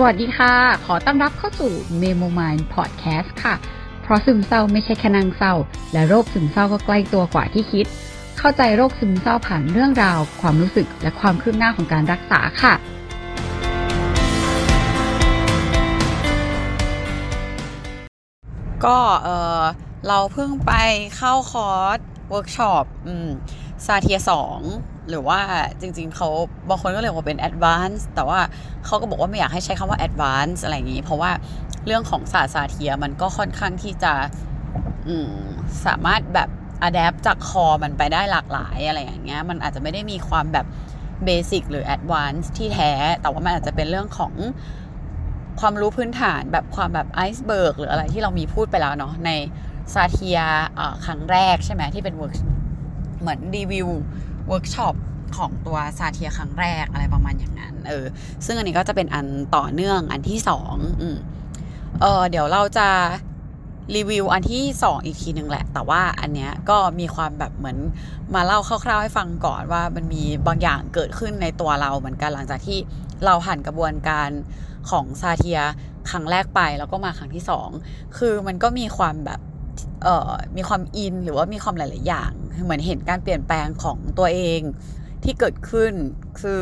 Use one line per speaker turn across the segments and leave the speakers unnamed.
สวัสดีค่ะ ขอต้อนรับเข้าสู่ Memo Mind Podcast ค่ะ เพราะซึมเศร้าไม่ใช่แค่นางเศร้า และโรคซึมเศร้าก็ใกล้ตัวกว่าที่คิด เข้าใจโรคซึมเศร้าผ่านเรื่องราว ความรู้สึกและความคืบหน้าของการรักษาค่ะ
ก็เออเราเพิ่งไปเข้าคอร์สเวิร์กช็อป Satir สอง หรือว่าจริง ๆเขาบางคนก็เรียกว่าเป็น advance แต่ว่าเขาก็บอกว่าไม่อยากให้ใช้คำว่า advance อะไรอย่างนี้ เพราะว่าเรื่องของศาสตร์ซาเทียมันก็ค่อนข้างที่จะสามารถแบบ adapt จาก core มันไปได้หลากหลายอะไรอย่างเงี้ย มันอาจจะไม่ได้มีความแบบ basic หรือ advance ที่แท้ แต่ว่ามันอาจจะเป็นเรื่องของความรู้พื้นฐานแบบความแบบ iceberg หรืออะไรที่เรามีพูดไปแล้วเนาะในซาเทียครั้งแรกใช่ไหมที่เป็นเวิร์กเหมือนรีวิว เวิร์กช็อปของตัวซาเทียครั้งแรกอะไรประมาณอย่างนั้น เออ ซึ่งอันนี้ก็จะเป็นอันต่อเนื่องอันที่สองอืมเออเดี๋ยวเราจะรีวิวอันที่สองอีกทีหนึ่งแหละ แต่ว่าอันเนี้ยก็มีความแบบเหมือนมาเล่าคร่าวๆให้ฟังก่อนว่ามันมีบางอย่างเกิดขึ้นในตัวเราเหมือนกันหลังจากที่เราผ่านกระบวนการของซาเทียครั้งแรกไปแล้วก็มาครั้งที่สองคือมันก็มีความแบบ มีความอินหรือว่ามีความหลาย ๆ อย่าง เหมือนเห็นการเปลี่ยนแปลงของตัวเองที่เกิดขึ้น คือ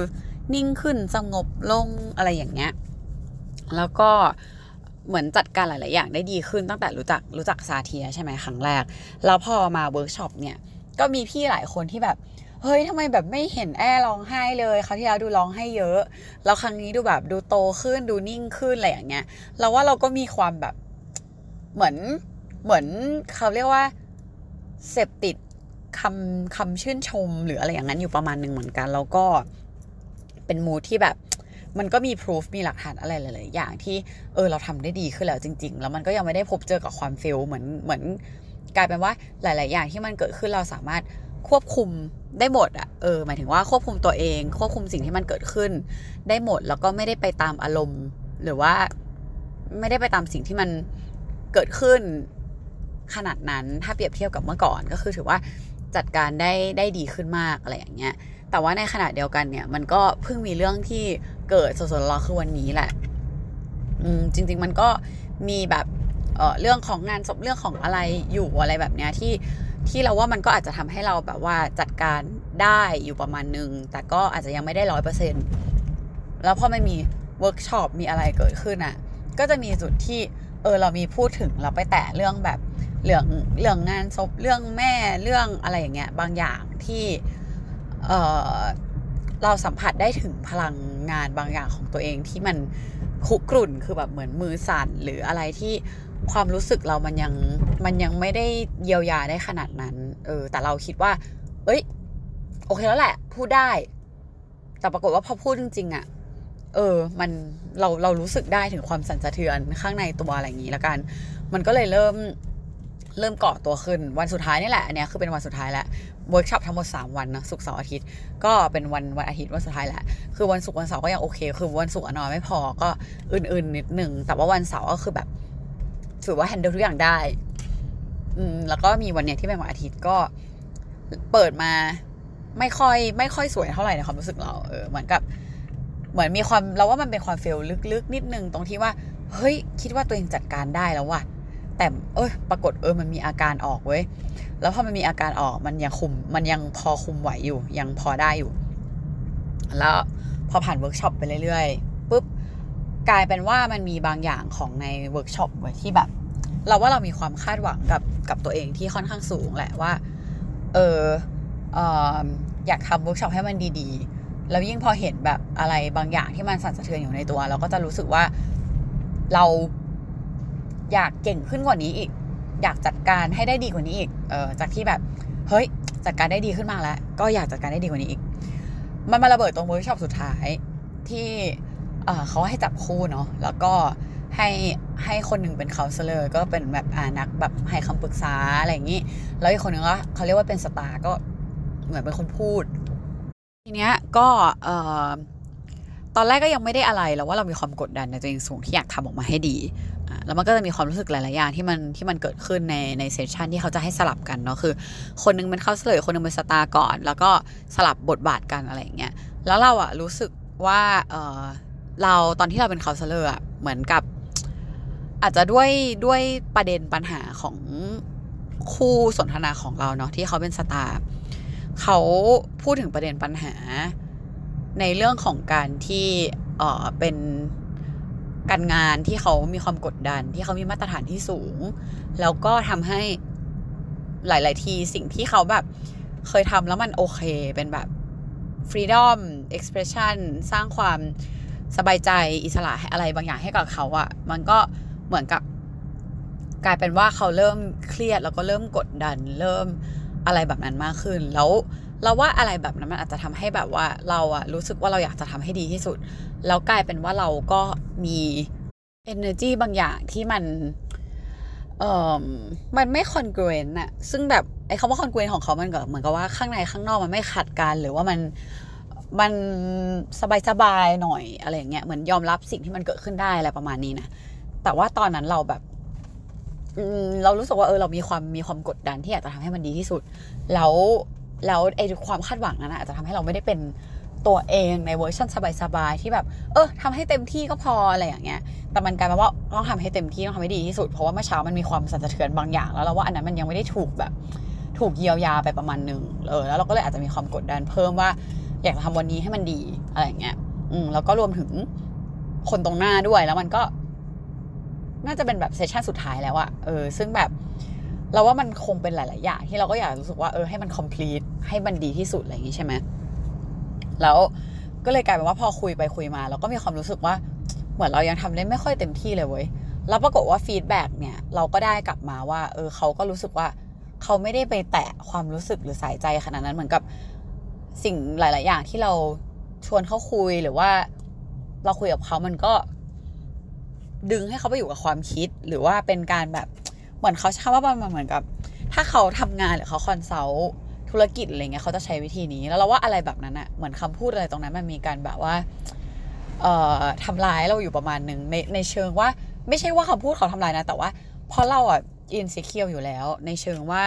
นิ่งขึ้นสงบลงอะไรอย่างเงี้ย แล้วก็เหมือนจัดการหลาย ๆ อย่างได้ดีขึ้นตั้งแต่รู้จักรู้จักซาเทียใช่ไหมครั้งแรก แล้วพอมาเวิร์กช็อปเนี่ย ก็มีพี่หลายคนที่แบบ เฮ้ยทำไมแบบไม่เห็นแอร้องไห้เลยคราวที่แล้วดูร้องไห้เยอะ แล้วครั้งนี้ดูแบบดูโตขึ้นดูนิ่งขึ้นอะไรอย่างเงี้ย เราว่าเราก็มีความแบบเหมือน เหมือนเขาเรียกว่าเสพติดคำคำชื่นชมหรืออะไรอย่างนั้นอยู่ประมาณหนึ่งเหมือนกัน แล้วก็เป็นมูที่แบบ มันก็มีพิสูจมีหลักฐานอะไรหลายๆอย่างที่เออเราทำได้ดีขึ้นแล้วจริง ๆ แล้วมันก็ยังไม่ได้พบเจอกับความเฟลเหมือนเหมือนกลายเป็นว่าหลาย ๆ อย่างที่มันเกิดขึ้นเราสามารถควบคุมได้หมดอะเออหมายถึงว่าควบคุมตัวเอง ควบคุมสิ่งที่มันเกิดขึ้น ได้หมดแล้วก็ไม่ได้ไปตามอารมณ์ หรือว่าไม่ได้ไปตามสิ่งที่มันเกิดขึ้น ขนาดนั้นถ้าเปรียบเทียบกับเมื่อก่อนก็คือถือว่าจัดการได้ได้ดีขึ้นมากอะไรอย่างเงี้ย แต่ว่าในขณะเดียวกันเนี่ยมันก็เพิ่งมีเรื่องที่เกิดสดๆร้อนคือวันนี้แหละอืมจริง ๆ มันก็มีแบบเออเรื่องของงานศพเรื่องของอะไรอยู่อะไรแบบเนี้ยที่ที่เราว่ามันก็อาจจะทำให้เราแบบว่าจัดการได้อยู่ประมาณนึง แต่ก็อาจจะยังไม่ได้ร้อยเปอร์เซ็นต์แล้วพอมันมีเวิร์กช็อปมีอะไรเกิดขึ้นอะ่ะ ก็จะมีจุดที่เออเรามีพูดถึงเราไปแตะเรื่องแบบ เรื่องเรื่องงานศพเรื่องแม่เรื่องอะไรอย่างเงี้ยบางอย่างที่เออเราสัมผัสได้ถึงพลังงานบางอย่างของตัวเองที่มันคุกรุ่นคือแบบเหมือนมือสั่นหรืออะไรที่ความรู้สึกเรามันยังมันยังไม่ได้เยียวยาได้ขนาดนั้น เออ แต่เราคิดว่า เอ้ย โอเคแล้วแหละ พูดได้ แต่ปรากฏว่าพอพูดจริงๆอะ่ะ เออ มันเราเรารู้สึกได้ถึงความสั่นสะเทือนข้างในตัวอะไรอย่างนี้แล้วกัน มันก็เลยเริ่ม เริ่มก่อตัวขึ้น วันสุดท้ายนี่แหละอันนี้คือเป็นวันสุดท้ายแล้วเวิร์กช็อปทั้งหมด 3 วันนะศุกร์เสาร์อาทิตย์ ก็เป็นวันวันอาทิตย์วันสุดท้ายแหละคือวันศุกร์วันเสาร์ก็ยังโอเค คือวันศุกร์นอนไม่พอก็อื่นๆนิดหนึ่งแต่ว่าวันเสาร์ก็คือแบบถือว่าแฮนดิลทุกอย่างได้อืมแล้วก็มีวันเนี้ยที่เป็นวันอาทิตย์ก็เปิดมาไม่ค่อยไม่ค่อยสวยเท่าไหร่ในความรู้สึกเราเออเหมือนกับ เหมือนมีความเราว่ามันเป็นความเฟลลึกๆ นิดนึงตรงที่ว่า เฮ้ย คิดว่าตัวเองจัดการได้แล้วว่ะ แต่เอ้ยปรากฏเออมันมีอาการออกเว้ยแล้วพอมันมีอาการออกมันยังคุมมันยังพอคุมไหวอยู่ ยังพอได้อยู่ แล้วพอผ่านเวิร์กช็อปไปเรื่อยๆปุ๊บกลายเป็นว่ามันมีบางอย่างของในเวิร์กช็อปไว้ที่แบบ เราว่าเรามีความคาดหวังกับกับตัวเองที่ค่อนข้างสูงแหละว่า เออเอออยากทำเวิร์กช็อปให้มันดีๆ แล้วยิ่งพอเห็นแบบอะไรบางอย่างที่มันสั่นสะเทือนอยู่ในตัว เราก็จะรู้สึกว่าเรา อยากเก่งขึ้นกว่านี้อีก อยากจัดการให้ได้ดีกว่านี้อีก เออจากที่แบบเฮ้ยจัดการได้ดีขึ้นมาแล้ว ก็อยากจัดการได้ดีกว่านี้อีก มันมาระเบิดตรงเวิร์กช็อปสุดท้ายที่เขาให้จับคู่เนาะแล้วก็ให้ให้คนหนึ่งเป็น c o u n s เลอร์ก็เป็นแบบอ่านักแบบให้คำปรึกษาอะไรอย่างนี้ แล้วอีกคนหนึ่งก็เขาเรียกว่าเป็น star ก็เหมือนเป็นคนพูด ทีเนี้ยก็เออ ตอนแรกก็ยังไม่ได้อะไรแล้วว่าเรามีความกดดันในตัวเองสูงที่อยากทำออกมาให้ดีแล้วมันก็จะมีความรู้สึกหลายๆอย่างที่มันที่มันเกิดขึ้นในใน session ที่เขาจะให้สลับกันเนาะคือ คนนึงเป็น counselor คนนึงเป็น star ก่อน แล้วก็สลับบทบาทกันอะไรอย่างเงี้ยแล้วเราอะรู้สึกว่าเออเราตอนที่เราเป็น counselor อะเหมือนกับ อาจจะด้วยด้วยประเด็นปัญหาของคู่สนทนาของเราเนาะที่เขาเป็น star เขาพูดถึงประเด็นปัญหา ในเรื่องของการที่เออเป็นการงานที่เขามีความกดดัน ที่เขามีมาตรฐานที่สูง แล้วก็ทำให้หลาย ๆ ทีสิ่งที่เขาแบบเคยทำแล้วมันโอเคเป็นแบบ freedom expression สร้างความสบายใจอิสระอะไรบางอย่างให้กับเขาอะมันก็เหมือนกับกลายเป็นว่าเขาเริ่มเครียดแล้วก็เริ่มกดดัน เริ่มอะไรแบบนั้นมากขึ้น แล้ว เราว่าอะไรแบบนั้นมันอาจจะทำให้แบบว่าเราอะรู้สึกว่าเราอยากจะทำให้ดีที่สุด แล้วกลายเป็นว่าเราก็มี energy บางอย่างที่มันเอ่อมันไม่ congruent อะซึ่งแบบไอ้คำว่า congruent ของเขามันก็เหมือนกับว่าข้างในข้างนอกมันไม่ขัดกันหรือว่ามันมันสบายๆหน่อยอะไรอย่างเงี้ยเหมือนยอมรับสิ่งที่มันเกิดขึ้นได้อะไรประมาณนี้นะแต่ว่าตอนนั้นเราแบบเรารู้สึกว่าเออเรามีความมีความกดดันที่อยากจะทำให้มันดีที่สุด แล้ว แล้วไอ้ความคาดหวังนั้นอาจจะทำให้เราไม่ได้เป็นตัวเองในเวอร์ชันสบายๆที่แบบ เออทำให้เต็มที่ก็พออะไรอย่างเงี้ย แต่มันกลายเป็นว่าต้องทำให้เต็มที่ต้องทำให้ดีที่สุด เพราะว่าเมื่อเช้ามันมีความสั่นสะเทือนบางอย่าง แล้วเราว่าอันนั้นมันยังไม่ได้ถูกแบบ ถูกเยียวยาไปประมาณหนึ่งเออแล้วเราก็เลยอาจจะมีความกดดันเพิ่มว่า อยากจะทำวันนี้ให้มันดีอะไรอย่างเงี้ย อืมแล้วก็รวมถึงคนตรงหน้าด้วยแล้วมันก็ น่าจะเป็นแบบ session สุดท้ายแล้วอะเออ ซึ่งแบบ เราว่ามันคงเป็นหลาย ๆ อย่างที่เราก็อยากรู้สึกว่าเออให้มัน complete ให้มันดีที่สุดอะไรอย่างงี้ใช่ไหมแล้วก็เลยกลายเป็นว่าพอคุยไปคุยมา เราก็มีความรู้สึกว่าเหมือนเรายังทำได้ไม่ค่อยเต็มที่เลยเว้ยแล้วปรากฏว่า feedback เนี่ยเราก็ได้กลับมาว่า เออเขาก็รู้สึกว่าเขาไม่ได้ไปแตะความรู้สึกหรือสายใจขนาดนั้นเหมือนกับสิ่งหลาย ๆ อย่างที่เราชวนเขาคุยหรือว่า เราคุยกับเขามันก็ ดึงให้เขาไปอยู่กับความคิดหรือว่าเป็นการแบบ เหมือนเขาใช้คำว่ามันเหมือนกับ ถ้าเขาทำงานหรือเขา consultธุรกิจอะไรเงี้ยเขาจะใช้วิธีนี้ แล้วเราว่าอะไรแบบนั้นอะเหมือนคำพูดอะไรตรงนั้นมันมีการแบบว่าเอ่อทำร้ายเราอยู่ประมาณหนึ่งในในเชิงว่า ไม่ใช่ว่าคำพูดเขาทำร้ายนะ แต่ว่าเพราะเราอะ insecure อยู่แล้ว ในเชิงว่า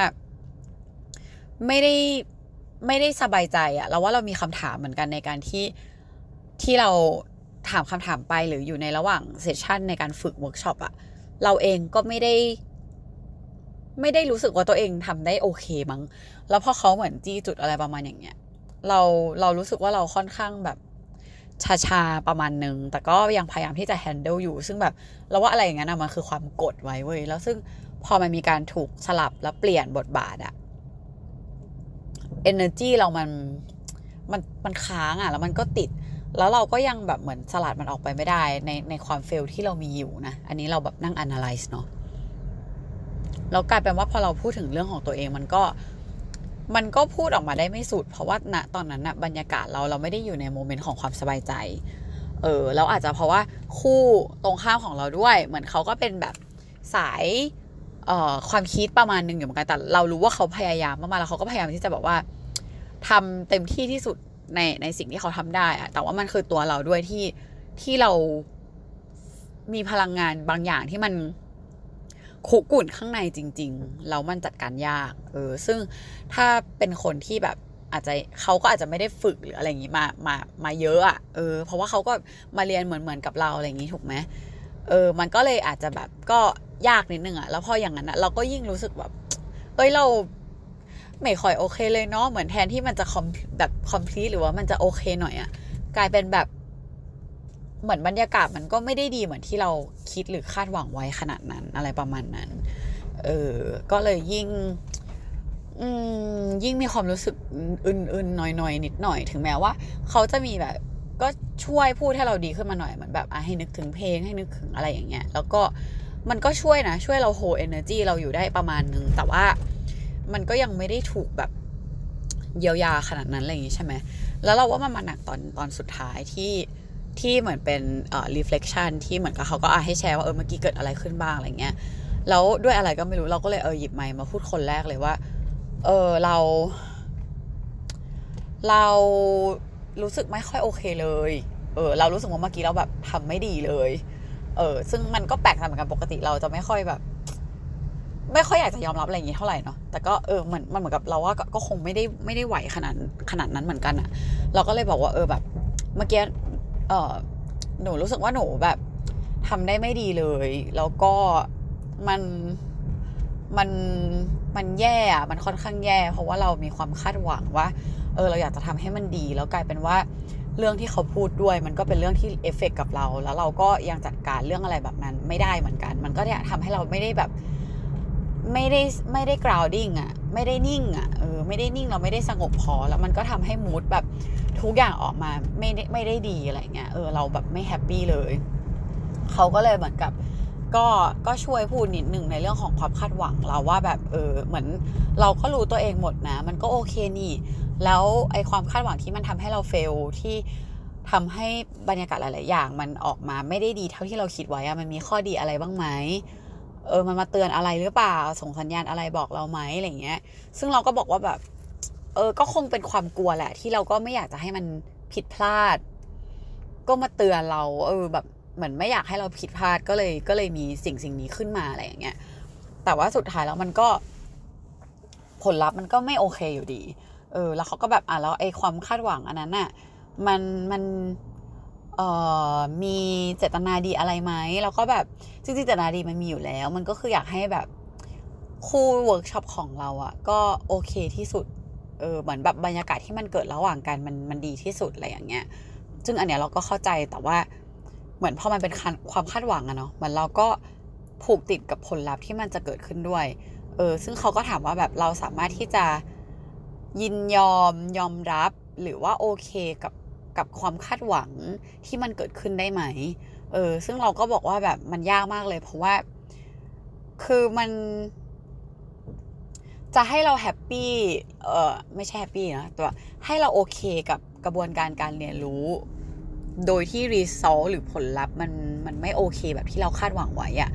ไม่ได้ไม่ได้สบายใจอะเราว่าเรามีคำถามเหมือนกันในการที่ที่เราถามคำถามไปหรืออยู่ในระหว่าง session ในการฝึกเวิร์กช็อปอะเราเองก็ไม่ได้ ไม่ได้รู้สึกว่าตัวเองทำได้โอเคมั้ง แล้วพอเขาเหมือนจี้จุดอะไรประมาณอย่างเงี้ย เราเรารู้สึกว่าเราค่อนข้างแบบชาๆประมาณหนึ่งแต่ก็ยังพยายามที่จะ handle อยู่ ซึ่งแบบเราว่าอะไรอย่างนั้นะมันคือความกดไว้เว้ย แล้วซึ่งพอมันมีการถูกสลับแล้วเปลี่ยนบทบาทอะ energy เรามันมันมันค้างอะแล้วมันก็ติด แล้วเราก็ยังแบบเหมือนสลัดมันออกไปไม่ได้ในในความเฟลที่เรามีอยู่นะ อันนี้เราแบบนั่ง analyze เนาะ แล้วกลายเป็นว่าพอเราพูดถึงเรื่องของตัวเองมันก็มันก็พูดออกมาได้ไม่สุด เพราะว่าณตอนนั้นนะบรรยากาศเราเราไม่ได้อยู่ในโมเมนต์ของความสบายใจ เออแล้วอาจจะเพราะว่าคู่ตรงข้ามของเราด้วย เหมือนเขาก็เป็นแบบสายเอ่อความคิดประมาณหนึ่งอยู่เหมือนกันแต่เรารู้ว่าเขาพยายามมากๆแล้วเขาก็พยายามที่จะแบบว่าทำเต็มที่ที่สุดในในสิ่งที่เขาทำได้อะแต่ว่ามันคือตัวเราด้วยที่ที่เรามีพลังงานบางอย่างที่มัน คุกุ่นข้างในจริงๆแล้วมันจัดการยาก เออ ซึ่งถ้าเป็นคนที่แบบอาจจะเขาก็อาจจะไม่ได้ฝึกหรืออะไรอย่างนี้มามามาเยอะอะ่ะเออ เพราะว่าเขาก็มาเรียนเหมือนเหมือนกับเราอะไรอย่างนี้ถูกไหมเออ มันก็เลยอาจจะแบบก็ยากนิดนึงอะ่ะแล้วพออย่างนั้นอะเราก็ยิ่งรู้สึกแบบเอ้ยเราไม่ค่อยโอเคเลยเนาะเหมือนแทนที่มันจะคอมแบบคอมพลีทหรือว่ามันจะโอเคหน่อยอะกลายเป็นแบบ เหมือนบรรยากาศมันก็ไม่ได้ดีเหมือนที่เราคิดหรือคาดหวังไว้ขนาดนั้นอะไรประมาณนั้น เออ ก็เลยยิ่งยิ่งมีความรู้สึกอื่นๆหน่อยๆนิดหน่อย ถึงแม้ว่า เขาจะมีแบบ ก็ช่วยพูดให้เราดีขึ้นมาหน่อยเหมือนแบบอะให้นึกถึงเพลงให้นึกถึงอะไรอย่างเงี้ย แล้วก็มันก็ช่วยนะ ช่วยเราโฮเอเนอร์จีเราอยู่ได้ประมาณนึง แต่ว่ามันก็ยังไม่ได้ถูกแบบเยียวยาขนาดนั้นอะไรอย่างงี้ใช่ไหมแล้วเราว่ามันมาหนักตอนตอนสุดท้ายที่ ที่เหมือนเป็นเอ่อ reflection ที่เหมือนกับเขาก็อาให้แชร์ว่าเออเมื่อกี้เกิดอะไรขึ้นบ้างอะไรเงี้ยแล้วด้วยอะไรก็ไม่รู้เราก็เลยเออหยิบไมค์มาพูดคนแรกเลยว่า เออเรา เรารู้สึกไม่ค่อยโอเคเลย เออ เรารู้สึกว่าเมื่อกี้เราแบบทำไม่ดีเลย เออ ซึ่งมันก็แปลกเหมือนกันปกติเราจะไม่ค่อยแบบ ไม่ค่อยอยากจะยอมรับอะไรอย่างนี้เท่าไหร่เนาะแต่ก็เออมันมันเหมือนกับเราว่าก็คงไม่ได้ไม่ได้ไหวขนาดขนาดนั้นเหมือนกันอะเราก็เลยบอกว่าเออแบบ เมื่อกี้ เออหนูรู้สึกว่าหนูแบบทำได้ไม่ดีเลย แล้วก็มันมันมันแย่อะมันค่อนข้างแย่ เพราะว่าเรามีความคาดหวังว่า เออเราอยากจะทำให้มันดี แล้วกลายเป็นว่าเรื่องที่เขาพูดด้วย มันก็เป็นเรื่องที่เอฟเฟกกับเรา แล้วเราก็ยังจัดการเรื่องอะไรแบบนั้นไม่ได้เหมือนกัน มันก็เนี่ยทำให้เราไม่ได้แบบไม่ได้ไม่ได้ grounding อะไม่ได้นิ่งอะเออไม่ได้นิ่งเราไม่ได้สงบพอแล้วมันก็ทำให้มูดแบบ ทุกอย่างออกมาไม่ได้ไม่ได้ดีอะไรเงี้ยเออเราแบบไม่แฮปปี้เลยเขาก็เลยเหมือนกับก็ก็ช่วยพูดนิดหนึ่งในเรื่องของความคาดหวังเราว่าแบบเออเหมือนเราก็รู้ตัวเองหมดนะ มันก็โอเคนี่ แล้วไอความคาดหวังที่มันทำให้เราเฟลที่ทำให้บรรยากาศหลาย ๆ อย่าง มันออกมาไม่ได้ดีเท่าที่เราคิดไว้อะมันมีข้อดีอะไรบ้างไหมเออมันมาเตือนอะไรหรือเปล่า ส่งสัญญาณอะไรบอกเราไหมอะไรเงี้ย ซึ่งเราก็บอกว่าแบบ ออก็คงเป็นความกลัวแหละ ที่เราก็ไม่อยากจะให้มันผิดพลาด ก็มาเตือนเรา เออแบบเหมือนไม่อยากให้เราผิดพลาดก็เลยก็เลยมีสิ่งสิ่งนี้ขึ้นมาอะไรอย่างเงี้ยแต่ว่าสุดท้ายแล้วมันก็ ผลลัพธ์มันก็ไม่โอเคอยู่ดี เออ แล้วเขาก็แบบอะแล้วไอ้ความคาดหวังอันนั้นน่ะมันมันเอ่อมีเจตนาดีอะไรไหมแล้วก็แบบจริงๆเจตนาดีมันมีอยู่แล้ว มันก็คืออยากให้แบบคู่เวิร์กช็อปของเราอะก็โอเคที่สุด เออเหมือนแบบบรรยากาศที่มันเกิดระหว่างกันมันมันดีที่สุดอะไรอย่างเงี้ยซึ่งอันเนี้ยเราก็เข้าใจแต่ว่าเหมือนพอมันเป็นความคาดหวังอะเนาะมันเราก็ผูกติดกับผลลัพธ์ที่มันจะเกิดขึ้นด้วยเออซึ่งเขาก็ถามว่าแบบเราสามารถที่จะยินยอมยอมรับหรือว่าโอเคกับกับความคาดหวังที่มันเกิดขึ้นได้ไหมเออซึ่งเราก็บอกว่าแบบมันยากมากเลย เพราะว่า คือมัน จะให้เรา happy เออไม่ใช่ happy นะแต่ว่าให้เราโอเคกับกระบวนการการเรียนรู้ โดยที่ result หรือผลลัพธ์มันมันไม่โอเคแบบที่เราคาดหวังไว้อะ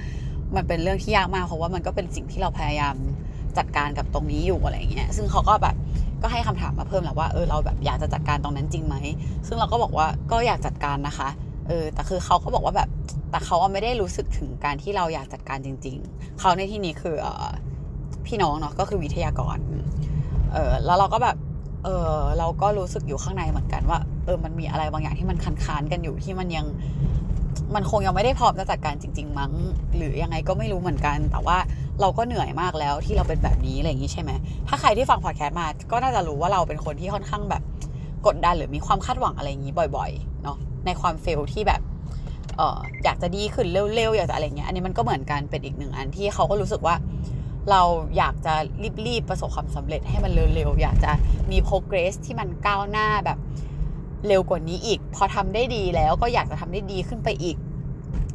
มันเป็นเรื่องที่ยากมากเพราะว่ามันก็เป็นสิ่งที่เราพยายามจัดการกับตรงนี้อยู่อะไรเงี้ยซึ่งเขาก็แบบก็ให้คำถามมาเพิ่มแหละว่าเออเราแบบอยากจะจัดการตรงนั้นจริงไหมซึ่งเราก็บอกว่าก็อยากจัดการนะคะเออแต่คือเขาก็บอกว่าแบบแต่เขาไม่ได้รู้สึกถึงการที่เราอยากจัดการจริง ๆเขาในที่นี้คือเออ พี่น้องเนาะก็คือวิทยากร เออแล้วเราก็แบบ เออเราก็รู้สึกอยู่ข้างในเหมือนกันว่า เออ มันมีอะไรบางอย่างที่มันคันๆกันอยู่ที่มันยัง มันคงยังไม่ได้พร้อมจะจัดการจริง ๆ มั้ง หรือยังไงก็ไม่รู้เหมือนกัน แต่ว่าเราก็เหนื่อยมากแล้วที่เราเป็นแบบนี้อะไรอย่างนี้ใช่ไหม ถ้าใครที่ฟังพอดแคสต์มา ก็น่าจะรู้ว่าเราเป็นคนที่ค่อนข้างแบบกดดันหรือมีความคาดหวังอะไรอย่างนี้บ่อยๆ เนาะในความเฟลที่แบบเอออยากจะดีขึ้นเร็วๆ อยากจะอะไรเงี้ย อันนี้มันก็เหมือนกันเป็นอีกหนึ่งอันที่เขาก็รู้สึกว่า เราอยากจะรีบๆประสบความสำเร็จให้มันเร็วๆ อยากจะมี progress ที่มันก้าวหน้าแบบเร็วกว่านี้อีก พอทำได้ดีแล้วก็อยากจะทำได้ดีขึ้นไปอีก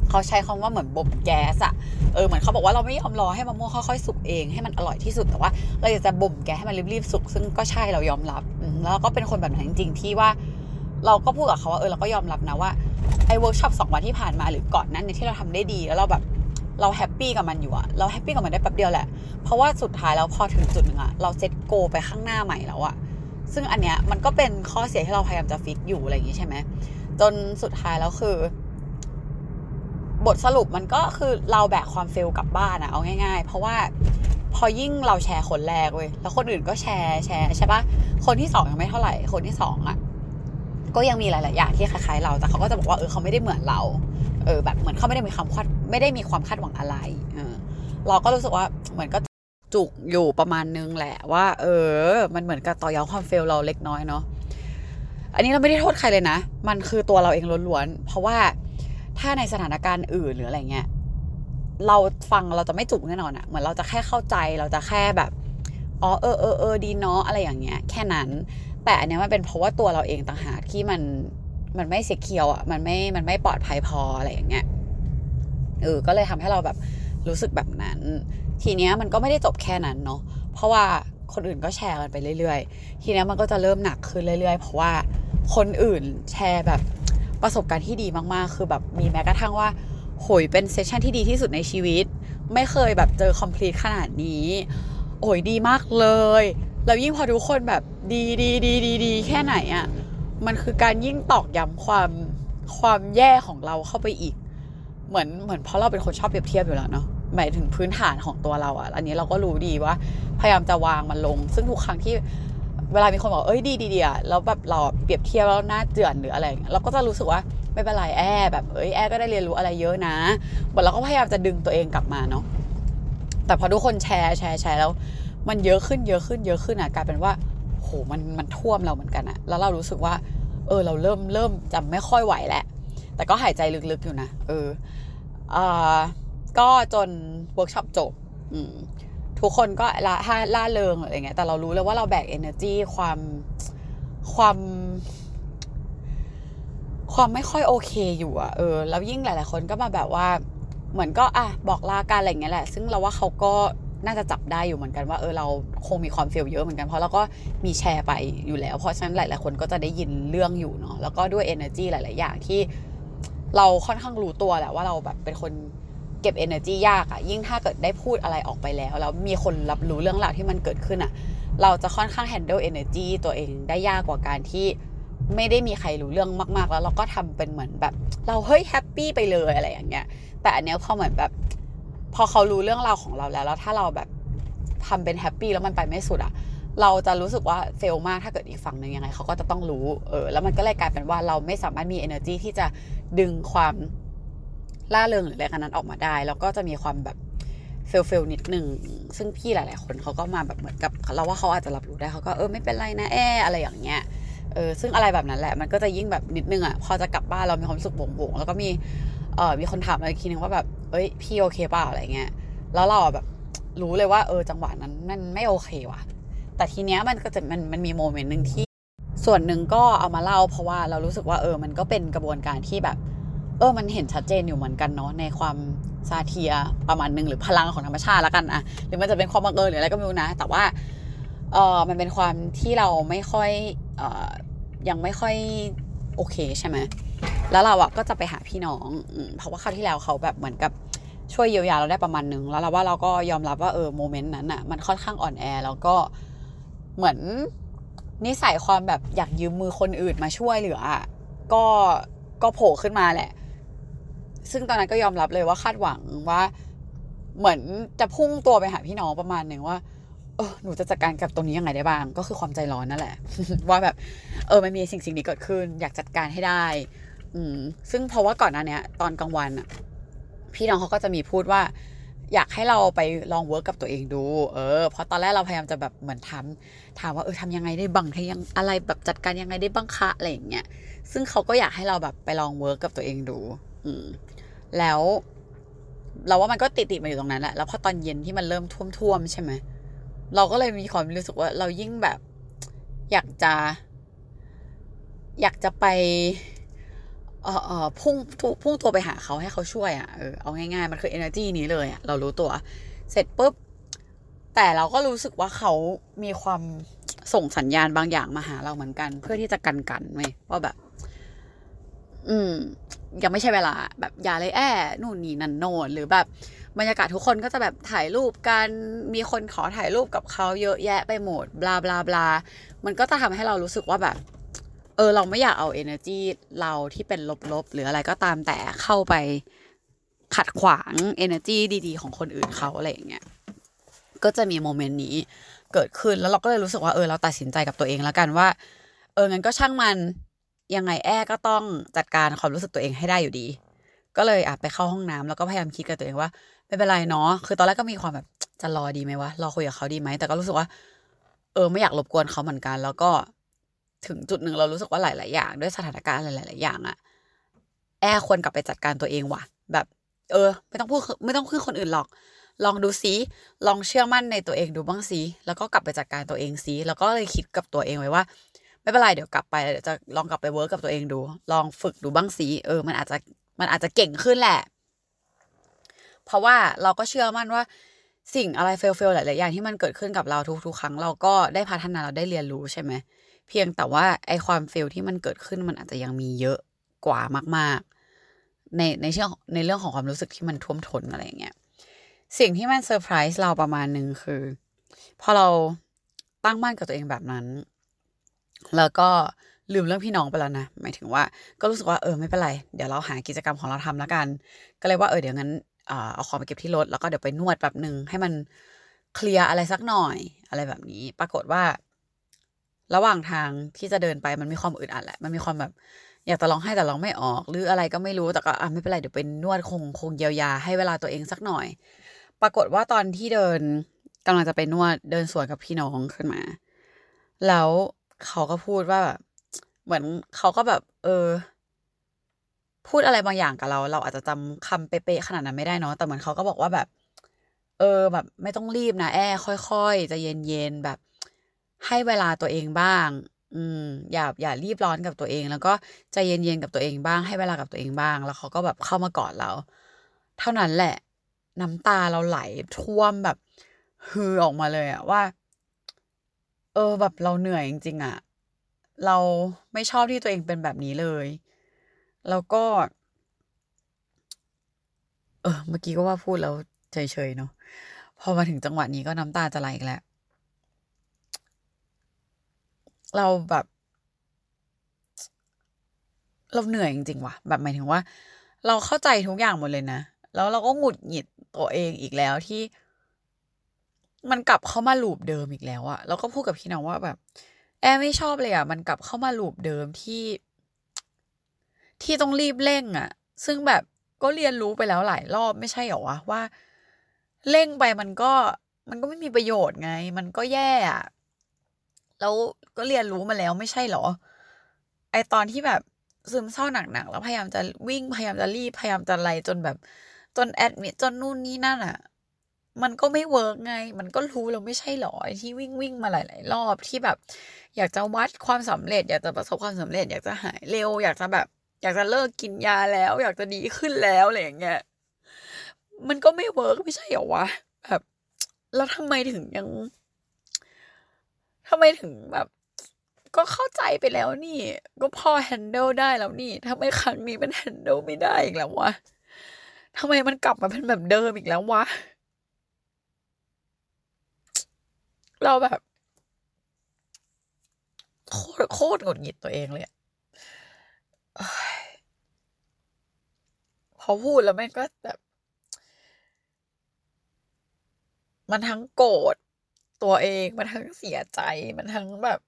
เขาใช้คำว่าเหมือนบ่มแก๊สอะเออเหมือนเขาบอกว่าเราไม่ยอมรอให้มะม่วงค่อยๆสุกเองให้มันอร่อยที่สุดแต่ว่า เราอยากจะบ่มแก๊สให้มันรีบๆสุกซึ่งก็ใช่เรายอมรับแล้วก็เป็นคนแบบนั้นจริงๆที่ว่า เราก็พูดกับเขาว่าเออเราก็ยอมรับนะว่าไอ้เวิร์กช็อปสองวันที่ผ่านมาหรือก่อนนั้นในที่เราทำได้ดีแล้วเราแบบ เรา happy กับมันอยู่อะเรา happy กับมันได้แป๊บเดียวแหละ เพราะว่าสุดท้ายแล้วพอถึงจุดหนึ่งอะเรา set goal ไปข้างหน้าใหม่แล้วอะซึ่งอันเนี้ยมันก็เป็นข้อเสียที่เราพยายามจะ fix อยู่อะไรอย่างงี้ใช่ไหมจนสุดท้ายแล้วคือ บทสรุปมันก็คือเราแบกความเฟลกลับบ้านอะเอาง่าย ๆ เพราะว่าพอยิ่งเราแชร์คนแรกเว้ยแล้วคนอื่นก็แชร์แชร์ใช่ปะคนที่สองยังไม่เท่าไหร่ คนที่สองอะก็ยังมีหลาย ๆ อย่างที่คล้าย ๆ เราแต่เขาก็จะบอกว่าเออเขาไม่ได้เหมือนเรา เออแบบเหมือนเขาไม่ได้มีความคาด ไม่ได้มีความคาดหวังอะไรเออเราก็รู้สึกว่าเหมือนก็จุกอยู่ประมาณนึงแหละว่า เออ มันเหมือนกับต่อยอดความเฟลเราเล็กน้อยเนาะอันนี้เราไม่ได้โทษใครเลยนะ มันคือตัวเราเองล้วนๆ เพราะว่าถ้าในสถานการณ์อื่นหรืออะไรเงี้ย เราฟังเราจะไม่จุกแน่นอนอะเหมือนเราจะแค่เข้าใจ เราจะแค่แบบ อ๋อ เออเออเออดีเนาะ อะไรอย่างเงี้ย แค่นั้น แต่อันเนี้ยมันเป็นเพราะว่าตัวเราเองต่างหากที่มัน มันไม่เซ็กเคียวอะมันไม่ มันไม่ปลอดภัยพออะไรอย่างเงี้ย เออก็เลยทำให้เราแบบรู้สึกแบบนั้น ทีเนี้ยมันก็ไม่ได้จบแค่นั้นเนาะเพราะว่าคนอื่นก็แชร์กันไปเรื่อยๆ ทีเนี้ยมันก็จะเริ่มหนักขึ้นเรื่อยๆ เพราะว่าคนอื่นแชร์แบบประสบการณ์ที่ดีมากๆ คือแบบมีแม้กระทั่งว่าโหยเป็นเซสชันที่ดีที่สุดในชีวิต ไม่เคยแบบเจอคอมพลีทขนาดนี้โอ้ยดีมากเลยแล้วยิ่งพอทุกคนแบบดีดีดีดีดีแค่ไหนอะ่ะมันคือการยิ่งตอกย้ำความความแย่ของเราเข้าไปอีก เหมือนเหมือนเพราะเราเป็นคนชอบเปรียบเทียบอยู่แล้วเนาะหมายถึงพื้นฐานของตัวเราอะ่ะ อันนี้เราก็รู้ดีว่า พยายามจะวางมันลง ซึ่งทุกครั้งที่เวลามีคนบอกเอ้ยดีดีดีอะแล้วแบบเราเปรียบเทียบแล้วน่าเจือนหรืออะไรเราก็จะรู้สึกว่าไม่เป็นไรแอแบบเอ้ยแอก็ได้เรียนรู้อะไรเยอะนะบทเราก็พยายามจะดึงตัวเองกลับมาเนาะแต่พอทุกคนแชร์แชร์แชร์แล้ว มันเยอะขึ้นเยอะขึ้นเยอะขึ้นอะกลายเป็นว่าโหมันมันท่วมเราเหมือนกันอะแล้วเรารู้สึกว่า เออเราเริ่มเริ่มจะไม่ค่อยไหวแล้วแต่ก็หายใจลึกๆอยู่นะเออ ก็จนเวิร์กช็อปจบทุกคนก็ละาล่าเริงอะไรเงี้ยแต่เรารู้เลยว่าเราแบก energy ความความ ความไม่ค่อยโอเคอยู่อะเออแล้วยิ่งหลาย ๆ คนก็มาแบบว่า เหมือนก็อะบอกลากันอะไรเงี้ยแหละ ซึ่งเราว่าเขาก็น่าจะจับได้อยู่เหมือนกันว่าเออเราคงมีความเฟลเยอะเหมือนกันเพราะเราก็มีแชร์ไปอยู่แล้ว เพราะฉะนั้นหลาย ๆ คนก็จะได้ยินเรื่องอยู่เนาะแล้วก็ด้วย energy หลาย ๆ อย่างที่ เราค่อนข้างรู้ตัวแหละว่าเราแบบเป็นคนเก็บ energy ยากอะยิ่งถ้าเกิดได้พูดอะไรออกไปแล้วแล้วมีคนรับรู้เรื่องราวที่มันเกิดขึ้นอะเราจะค่อนข้าง handle energy ตัวเองได้ยากกว่าการที่ไม่ได้มีใครรู้เรื่องมาก ๆ แล้วเราก็ทำเป็นเหมือนแบบ เราเฮ้ยแฮปปี้ไปเลยอะไรอย่างเงี้ย แต่อันเนี้ยพอเหมือนแบบ พอเขารู้เรื่องราวของเราแล้วแล้วถ้าเราแบบทำเป็น happy แล้วมันไปไม่สุดอะเราจะรู้สึกว่า fail มากถ้าเกิดอีกฝั่งหนึ่งยังไงเขาก็จะต้องรู้เออแล้วมันก็เลยกลายเป็นว่าเราไม่สามารถมี energy ที่จะ ดึงความร่าเริงหรืออะไรกันนั้นออกมาได้ แล้วก็จะมีความแบบ fail fail นิดหนึ่ง ซึ่งพี่หลาย ๆ คนเขาก็มาแบบเหมือนกับเราว่าเขาอาจจะรับรู้ได้เขาก็เออไม่เป็นไรนะแออะไรอย่างเงี้ยเออซึ่งอะไรแบบนั้นแหละมันก็จะยิ่งแบบนิดนึงอะพอจะกลับบ้านเรามีความรู้สึกโหวงๆแล้วก็มีเออมีคนถามเราอีกทีนึงว่าแบบเอ้ยพี่โอเคเปล่าอะไรเงี้ยแล้วเราแบบรู้เลยว่าเออจังหวะนั้นมันไม่โอเคว่ะ แต่ทีเนี้ยมันก็จะมันมันมีโมเมนต์หนึ่งที่ ส่วนหนึ่งก็เอามาเล่าเพราะว่าเรารู้สึกว่าเออมันก็เป็นกระบวนการที่แบบ เออมันเห็นชัดเจนอยู่เหมือนกันเนาะในความซาเทียประมาณหนึ่งหรือพลังของธรรมชาติแล้วกันอะหรือมันจะเป็นความบังเอิญหรืออะไรก็ไม่รู้นะ แต่ว่าเออมันเป็นความที่เราไม่ค่อยเออยังไม่ค่อยโอเคใช่ไหมแล้วเราอะก็จะไปหาพี่น้องอเพราะว่าคราวที่แล้วเขาแบบเหมือนกับช่วยเยียวยาเราได้ประมาณหนึ่งแล้วเราว่าเราก็ยอมรับว่าเออโมเมนต์นั้นอะมันค่อนข้างอ่อนแอแล้วก็เหมือน นิสัยความแบบอยากยืมมือคนอื่นมาช่วยเหลืออะก็ก็โผล่ขึ้นมาแหละ ซึ่งตอนนั้นก็ยอมรับเลยว่าคาดหวังว่า เหมือนจะพุ่งตัวไปหาพี่น้องประมาณหนึ่งว่าเออหนูจะจัดการกับตรงนี้ยังไงได้บ้าง ก็คือความใจร้อนนั่นแหละ ว่าแบบ เออมันมีสิ่งสิ่งนี้เกิดขึ้น อยากจัดการให้ได้ อืมซึ่งเพราะว่าก่อนหน้านี้ตอนกลางวันอะ พี่น้องเขาก็จะมีพูดว่า อยากให้เราไปลอง work กับตัวเองดู เออ เพราะตอนแรกเราพยายามจะแบบเหมือนทำถามว่าเออทำยังไงได้บ้างทำยังอะไรแบบจัดการยังไงได้บ้างคะอะไรอย่างเงี้ย ซึ่งเขาก็อยากให้เราแบบไปลอง work กับตัวเองดู อืม แล้วเราว่ามันก็ติดติดมาอยู่ตรงนั้นแหละ แล้วพอตอนเย็นที่มันเริ่มท่วมๆใช่ไหม เราก็เลยมีความรู้สึกว่าเรายิ่งแบบ อยากจะ อยากจะไป เออเออพุ่งพุ่งตัวไปหาเขาให้เขาช่วยอะ่ะเออเอาง่ายๆ มันคือ energy นี้เลยอะ่ะเรารู้ตัว เสร็จปุ๊บ แต่เราก็รู้สึกว่าเขามีความส่งสัญญาณบางอย่างมาหาเราเหมือนกัน เพื่อที่จะกันกันไว้ว่าแบบ อืม ยังไม่ใช่เวลา แบบอย่าเลยแอ่นู่นนี่นั่นโน่นหรือแบบบรรยากาศทุกคนก็จะแบบถ่ายรูปกัน มีคนขอถ่ายรูปกับเขาเยอะแยะไปหมด บลาบลาบลา มันก็จะทำให้เรารู้สึกว่าแบบ ออเราไม่อยากเอา energy เราที่เป็นลบๆ หรืออะไรก็ตามแต่เข้าไปขัดขวาง energy ดีๆ ของคนอื่นเขาอะไรอย่างเงี้ยก็จะมีโมเมนต์นี้เกิดขึ้นแล้วเราก็เลยรู้สึกว่าเออเราตัดสินใจกับตัวเองแล้วกันว่า เอองั้นก็ช่างมันยังไงแอ้ก็ต้องจัดการความรู้สึกตัวเองให้ได้อยู่ดี ก็เลยอะไปเข้าห้องน้ำแล้วก็พยายามคิดกับตัวเองว่า ไม่เป็นไรเนาะคือตอนแรกก็มีความแบบจะรอดีไหมวะรอคุยกับเขาดีไหมแต่ก็รู้สึกว่า เออไม่อยากรบกวนเขาเหมือนกัน แล้วก็ ถึงจุดหนึ่งเรารู้สึกว่าหลาย ๆ อย่าง ด้วยสถานการณ์หลาย ๆ อย่างอะแอร์ควรกลับไปจัดการตัวเองว่ะ แบบ เออ ไม่ต้องพูดไม่ต้องพึ่งคนอื่นหรอก ลองดูซิลองเชื่อมั่นในตัวเองดูบ้างซิแล้วก็กลับไปจัดการตัวเองซิแล้วก็เลยคิดกับตัวเองไว้ว่า ไม่เป็นไรเดี๋ยวกลับไปเดี๋ยวจะลองกลับไป work กับตัวเองดู ลองฝึกดูบ้างซิเออ มันอาจจะมันอาจจะเก่งขึ้นแหละ เพราะว่าเราก็เชื่อมั่นว่าสิ่งอะไร fail fail หลาย ๆ อย่างที่มันเกิดขึ้นกับเราทุก ๆ ครั้งเราก็ได้พัฒนาเราได้เรียนรู้ใช่ไหม เพียงแต่ว่าไอความ fail ที่มันเกิดขึ้นมันอาจจะยังมีเยอะกว่ามากๆ ในในเรื่องในเรื่องของความรู้สึกที่มันท่วมท้นอะไรอย่างเงี้ยสิ่งที่มันเซอร์ไพรส์เราประมาณหนึ่งคือ พอเราตั้งมั่นกับตัวเองแบบนั้น แล้วก็ลืมเรื่องพี่น้องไปแล้วนะ หมายถึงว่าก็รู้สึกว่าเออไม่เป็นไร เดี๋ยวเราหากิจกรรมของเราทำแล้วกัน ก็เลยว่าเออเดี๋ยวงั้นเอาของไปเก็บที่รถแล้วก็เดี๋ยวไปนวดแบบหนึ่งให้มันเคลียร์อะไรสักหน่อยอะไรแบบนี้ ปรากฏว่า ระหว่างทางที่จะเดินไปมันมีความอึดอัดแหละ มันมีความแบบอยากจะร้องไห้แต่ร้องไม่ออก หรืออะไรก็ไม่รู้แต่ก็อะไม่เป็นไรเดี๋ยวเป็นนวดคงคงเยียวยาให้เวลาตัวเองสักหน่อย ปรากฏว่าตอนที่เดินกำลังจะไปนวดเดินสวนกับพี่น้องขึ้นมา แล้วเขาก็พูดว่าแบบเหมือนเขาก็แบบ เออ พูดอะไรบางอย่างกับเรา เราอาจจะจำคำเป๊ะๆขนาดนั้นไม่ได้เนาะแต่เหมือนเขาก็บอกว่าแบบ เออแบบ ไม่ต้องรีบนะแอค่อยๆจะเย็นๆแบบ ให้เวลาตัวเองบ้าง อืม อย่าอย่ารีบร้อนกับตัวเอง แล้วก็ใจเย็นๆกับตัวเองบ้าง ให้เวลากับตัวเองบ้าง แล้วเขาก็แบบเข้ามากอดเรา เท่านั้นแหละ น้ำตาเราไหลท่วมแบบฮือออกมาเลยอะว่า เออแบบเราเหนื่อยจริงๆอะเราไม่ชอบที่ตัวเองเป็นแบบนี้เลย แล้วก็ เออ เมื่อกี้ก็ว่าพูดแล้วเฉยๆเนาะพอมาถึงจังหวะนี้ก็น้ำตาจะไหลอีกแล้ว เราแบบ เราเหนื่อยจริงๆว่ะ แบบหมายถึงว่า เราเข้าใจทุกอย่างหมดเลยนะ แล้วเราก็หงุดหงิดตัวเองอีกแล้วที่ มันกลับเข้ามาลูปเดิมอีกแล้วอะแล้วก็พูดกับพี่น้องว่าแบบ แอร์ไม่ชอบเลยอะมันกลับเข้ามาลูปเดิมที่ ที่ต้องรีบเร่งอะซึ่งแบบก็เรียนรู้ไปแล้วหลายรอบไม่ใช่เหรอวะว่า เร่งไปมันก็มันก็ไม่มีประโยชน์ไง มันก็แย่อะ แล้วก็เรียนรู้มาแล้วไม่ใช่หรอ ไอตอนที่แบบซึมเศร้าหนักๆแล้วพยายามจะวิ่งพยายามจะรีบพยายามจะอะไรจนแบบ จน admit จนนู่นนี่นั่นอะมันก็ไม่ work ไง มันก็รู้แล้วไม่ใช่หรอไอที่วิ่งวิ่งมาหลาย ๆ รอบที่แบบ อยากจะวัดความสำเร็จ อยากจะประสบความสำเร็จ อยากจะหายเร็ว อยากจะแบบ อยากจะเลิกกินยาแล้ว อยากจะดีขึ้นแล้วอะไรอย่างเงี้ยมันก็ไม่ work ไม่ใช่หรอวะแบบแล้วทำไมถึงยัง ทำไมถึงแบบ ก็เข้าใจไปแล้วนี่ ก็พอแฮนเดิลได้แล้วนี่ทำไมครั้งนี้มันแฮนเดิลไม่ได้อีกแล้ววะทำไมมันกลับมาเป็นแบบเดิมอีกแล้ววะเราแบบโคตรโคตรหงุดหงิดตัวเองเลยพอพูดแล้วแม่ก็แบบ มันทั้งโกรธ ตัวเองมันทั้งเสียใจมันทั้งแบบ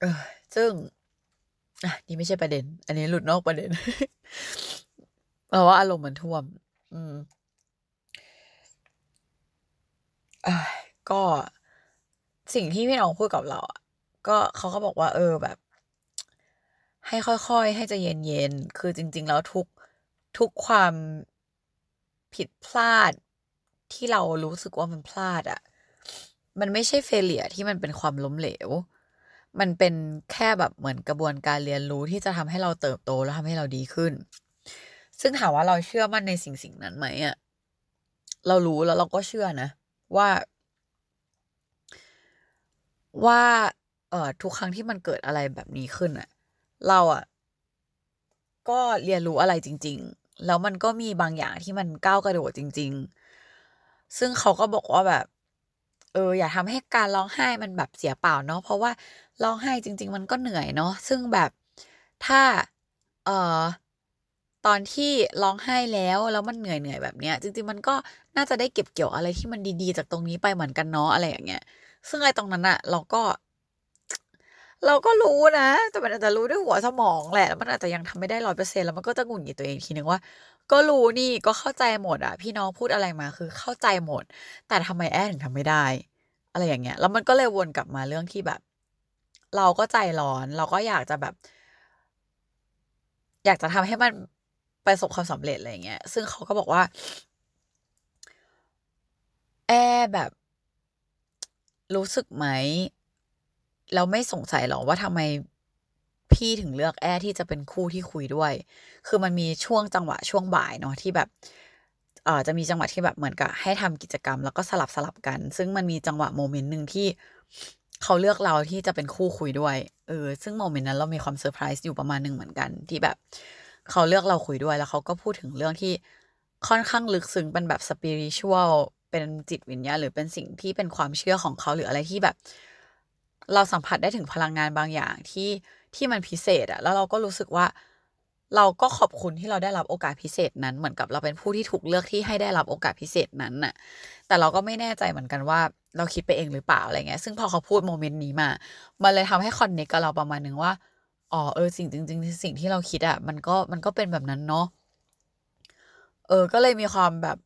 เออซึ่งอะนี่ไม่ใช่ประเด็น อันนี้หลุดนอกประเด็นเพราะว่าอารมณ์มันท่วม อืมอะก็สิ่งที่พี่น้องพูดกับเราอะ ก็เขาก็บอกว่า เออแบบ ให้ค่อยๆ ให้ใจเย็นๆ คือจริง ๆ แล้วทุกทุกความผิดพลาดที่เรารู้สึกว่ามันพลาดอะ่ะ มันไม่ใช่เฟลเลียที่มันเป็นความล้มเหลว มันเป็นแค่แบบเหมือนกระบวนการเรียนรู้ที่จะทำให้เราเติบโตแล้วทำให้เราดีขึ้น ซึ่งถามว่าเราเชื่อมั่นในสิ่งสิ่งนั้นไหมอะ่ะ เรารู้แล้วเราก็เชื่อนะ ว่า ว่า เอ่อทุกครั้งที่มันเกิดอะไรแบบนี้ขึ้นอะ่ะเราอะ่ะก็เรียนรู้อะไรจริง ๆ แล้วมันก็มีบางอย่างที่มันก้าวกระโดดจริง ๆ ซึ่งเขาก็บอกว่าแบบ เออ อย่าทำให้การร้องไห้มันแบบเสียเปล่าเนาะเพราะว่าร้องไห้จริง ๆ มันก็เหนื่อยเนาะซึ่งแบบถ้า เอ่อตอนที่ร้องไห้แล้วแล้วมันเหนื่อยเหนื่อยแบบเนี้ย จริงๆมันก็น่าจะได้เก็บเกี่ยวอะไรที่มันดีๆ จากตรงนี้ไปเหมือนกันเนาะอะไรอย่างเงี้ย ซึ่งไอ้ตรงนั้นอะเราก็ เราก็รู้นะ แต่มันอาจจะรู้ด้วยหัวสมองแหละแล้วมันอาจจะยังทำไม่ได้ร้อยเปอร์เซ็นแล้วมันก็จะหงุดหงิดตัวเองทีนึงว่า ก็รู้นี่ก็เข้าใจหมดอะพี่น้องพูดอะไรมาคือเข้าใจหมด แต่ทำไมแอดถึงทำไม่ได้ อะไรอย่างเงี้ย แล้วมันก็เลยวนกลับมาเรื่องที่แบบ เราก็ใจร้อน เราก็อยากจะแบบ อยากจะทำให้มันประสบความสำเร็จอะไรอย่างเงี้ย ซึ่งเขาก็บอกว่า แอแบบ รู้สึกไหม เราไม่สงสัยหรอว่าทำไมพี่ถึงเลือกแอที่จะเป็นคู่ที่คุยด้วย คือมันมีช่วงจังหวะช่วงบ่ายเนาะที่แบบเอ่อจะมีจังหวะที่แบบเหมือนกับให้ทำกิจกรรม แล้วก็สลับสลับกัน ซึ่งมันมีจังหวะโมเมนต์หนึ่งที่เขาเลือกเราที่จะเป็นคู่คุยด้วย เออ ซึ่ง moment นั้นเรามีความเซอร์ไพรส์อยู่ประมาณหนึ่งเหมือนกัน ที่แบบ เขาเลือกเราคุยด้วย แล้วเขาก็พูดถึงเรื่องที่ค่อนข้างลึกซึ้งเป็นแบบ spiritual เป็นจิตวิญญาณหรือเป็นสิ่งที่เป็นความเชื่อของเขาหรืออะไรที่แบบ เราสัมผัสได้ถึงพลังงานบางอย่างที่ที่มันพิเศษอะแล้วเราก็รู้สึกว่า เราก็ขอบคุณที่เราได้รับโอกาสพิเศษนั้น เหมือนกับเราเป็นผู้ที่ถูกเลือกที่ให้ได้รับโอกาสพิเศษนั้นน่ะ แต่เราก็ไม่แน่ใจเหมือนกันว่าเราคิดไปเองหรือเปล่าอะไรเงี้ย ซึ่งพอเขาพูด moment นี้มา มันเลยทำให้ connect กับเราประมาณนึงว่า อ๋อเออสิ่งจริงๆสิ่งที่เราคิดอะมันก็มันก็เป็นแบบนั้นเนาะ เออ ก็เลยมีความแบบ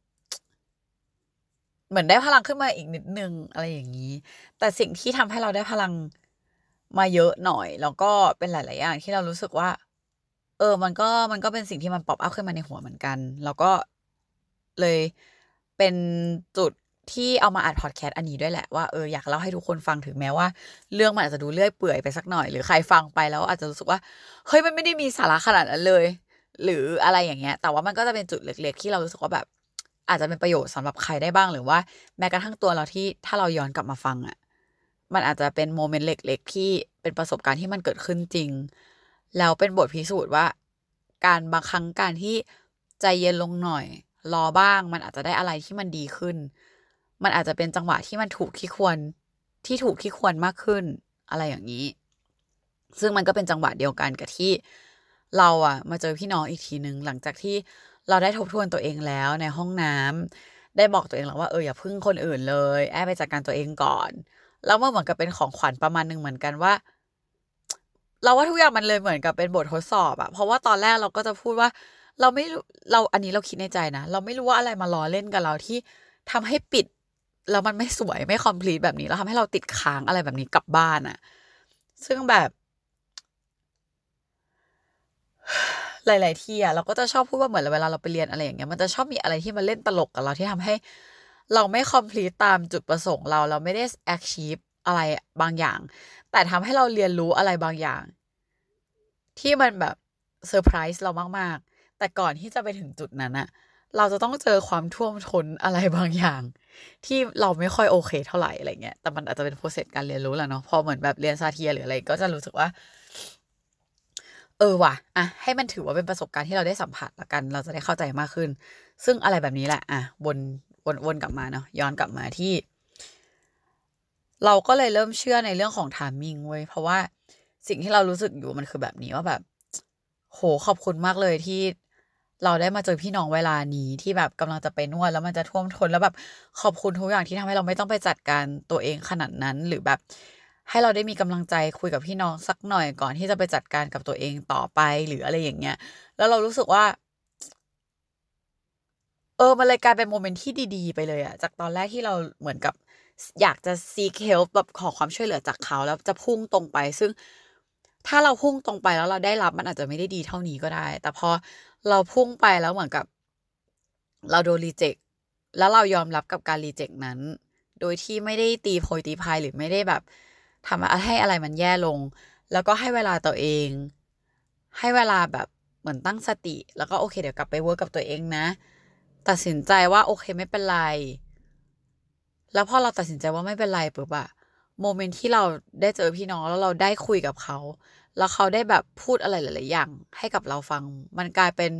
เหมือนได้พลังขึ้นมาอีกนิดนึงอะไรอย่างนี้ แต่สิ่งที่ทำให้เราได้พลังมาเยอะหน่อย แล้วก็เป็นหลาย ๆ อย่างที่เรารู้สึกว่า เออ มันก็มันก็เป็นสิ่งที่มัน pop up ขึ้นมาในหัวเหมือนกัน แล้วก็เลยเป็นจุดที่เอามาอัดพอดแคสต์อันนี้ด้วยแหละว่าเอออยากเล่าให้ทุกคนฟังถึงแม้ว่า เรื่องมันอาจจะดูเลื่อยเปื่อยไปสักหน่อย หรือใครฟังไปแล้วอาจจะรู้สึกว่าเฮ้ยมันไม่ได้มีสาระขนาดนั้นเลย หรืออะไรอย่างเงี้ย แต่ว่ามันก็จะเป็นจุดเล็ก ๆ ที่เรารู้สึกว่าแบบ อาจจะเป็นประโยชน์สำหรับใครได้บ้างหรือว่าแม้กระทั่งตัวเราที่ถ้าเราย้อนกลับมาฟังอะ่ะ มันอาจจะเป็นโมเมนต์เล็ก ๆ ที่เป็นประสบการณ์ที่มันเกิดขึ้นจริง แล้วเป็นบทพิสูจน์ว่า การบางครั้งการที่ใจเย็นลงหน่อย รอบ้าง มันอาจจะได้อะไรที่มันดีขึ้น มันอาจจะเป็นจังหวะที่มันถูกที่ควรที่ถูกที่ควรมากขึ้น อะไรอย่างนี้ ซึ่งมันก็เป็นจังหวะเดียวกันกับที่ เราอะมาเจอพี่น้องอีกทีหนึ่งหลังจากที่ เราได้ทบทวนตัวเองแล้วในห้องน้ำได้บอกตัวเองแล้วว่าเอออย่าพึ่งคนอื่นเลย แอบไปจัดการตัวเองก่อนแล้วมันเหมือนกับเป็นของขวัญประมาณหนึ่งเหมือนกันว่า เราว่าทุกอย่างมันเลยเหมือนกับเป็นบททดสอบอะเพราะว่าตอนแรกเราก็จะพูดว่า เราไม่เราอันนี้เราคิดในใจนะเราไม่รู้ว่าอะไรมาล้อเล่นกับเราที่ทำให้ปิดแล้วมันไม่สวยไม่คอมพลีทแบบนี้แล้วทำให้เราติดค้างอะไรแบบนี้กลับบ้านอะซึ่งแบบ หลาย ๆ ที่อะเราก็จะชอบพูดว่าเหมือนเวลาเราไปเรียนอะไรอย่างเงี้ยมันจะชอบมีอะไรที่มันเล่นตลกกับเราที่ทำให้ เราไม่ complete ตามจุดประสงค์เราเราไม่ได้ achieve อะไรบางอย่าง แต่ทำให้เราเรียนรู้อะไรบางอย่าง ที่มันแบบเซอร์ไพรส์เรามาก ๆ แต่ก่อนที่จะไปถึงจุดนั้นอะเราจะต้องเจอความท่วมท้นอะไรบางอย่าง ที่เราไม่ค่อยโอเคเท่าไหร่อะไรเงี้ย แต่มันอาจจะเป็น process การเรียนรู้แหละเนาะ พอเหมือนแบบเรียน Satir หรืออะไรก็จะรู้สึกว่า เออว่ะอะให้มันถือว่าเป็นประสบการณ์ที่เราได้สัมผัสละกัน เราจะได้เข้าใจมากขึ้น ซึ่งอะไรแบบนี้แหละ อะวนวนวนกลับมาเนาะย้อนกลับมาที่ เราก็เลยเริ่มเชื่อในเรื่องของทามมิ่งเว้ยเพราะว่าสิ่งที่เรารู้สึกอยู่มันคือแบบนี้ว่าแบบ โหขอบคุณมากเลยที่เราได้มาเจอพี่น้องเวลานี้ที่แบบกำลังจะไปนวดแล้วมันจะท่วมทนแล้วแบบขอบคุณทุกอย่างที่ทำให้เราไม่ต้องไปจัดการตัวเองขนาดนั้น หรือแบบ ให้เราได้มีกำลังใจคุยกับพี่น้องสักหน่อยก่อนที่จะไปจัดการกับตัวเองต่อไปหรืออะไรอย่างเงี้ย แล้วเรารู้สึกว่า เออมันเลยกลายเป็น moment ที่ดีๆ ไปเลยอะจากตอนแรกที่เราเหมือนกับอยากจะ seek help แบบขอความช่วยเหลือจากเขาแล้วจะพุ่งตรงไป ซึ่งถ้าเราพุ่งตรงไปแล้วเราได้รับมันอาจจะไม่ได้ดีเท่านี้ก็ได้ แต่พอเราพุ่งไปแล้วเหมือนกับ เราโดน reject แล้วเรายอมรับกับการ reject นั้น โดยที่ไม่ได้ตีโพยตีพายหรือไม่ได้แบบ ทำให้อะไรมันแย่ลง แล้วก็ให้เวลาตัวเอง ให้เวลาแบบเหมือนตั้งสติ แล้วก็โอเค เดี๋ยวกลับไป work กับตัวเองนะ ตัดสินใจว่าโอเคไม่เป็นไร แล้วพอเราตัดสินใจว่าไม่เป็นไรปุ๊บอะ moment ที่เราได้เจอพี่น้องแล้วเราได้คุยกับเขา แล้วเขาได้แบบพูดอะไรหลาย ๆ อย่าง ให้กับเราฟัง มันกลายเป็น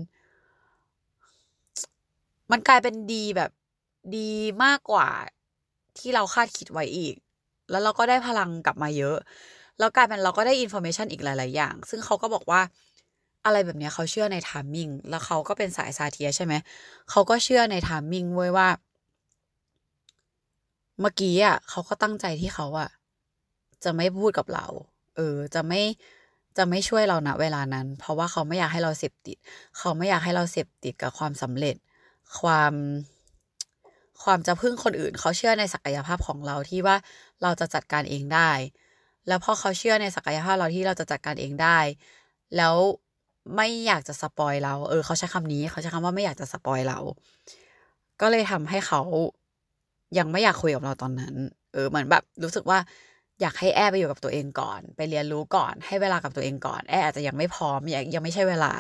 มันกลายเป็นดีแบบดีมากกว่าที่เราคาดคิดไว้อีก แล้วเราก็ได้พลังกลับมาเยอะ แล้วกลายเป็นเราก็ได้ information อีกหลาย ๆ อย่าง ซึ่งเขาก็บอกว่าอะไรแบบนี้เขาเชื่อใน timing แล้วเขาก็เป็นสาย Satir ใช่ไหมเขาก็เชื่อใน timing เว้ยว่า เมื่อกี้อะเขาก็ตั้งใจที่เขาอะจะไม่พูดกับเรา เออ จะไม่จะไม่ช่วยเราณเวลานั้น เพราะว่าเขาไม่อยากให้เราเสพติด เขาไม่อยากให้เราเสพติดกับความสำเร็จ ความ ความจะพึ่งคนอื่น เขาเชื่อในศักยภาพของเราที่ว่าเราจะจัดการเองได้ แล้วพอเขาเชื่อในศักยภาพเราที่เราจะจัดการเองได้ แล้วไม่อยากจะ spoil เรา เออ เขาใช้คำนี้เขาใช้คำว่าไม่อยากจะ spoil เรา ก็เลยทำให้เขายังไม่อยากคุยกับเราตอนนั้น เออ เหมือนแบบรู้สึกว่าอยากให้แอไปอยู่กับตัวเองก่อน ไปเรียนรู้ก่อน ให้เวลากับตัวเองก่อน แออาจจะยังไม่พร้อมยังยังไม่ใช่เวลา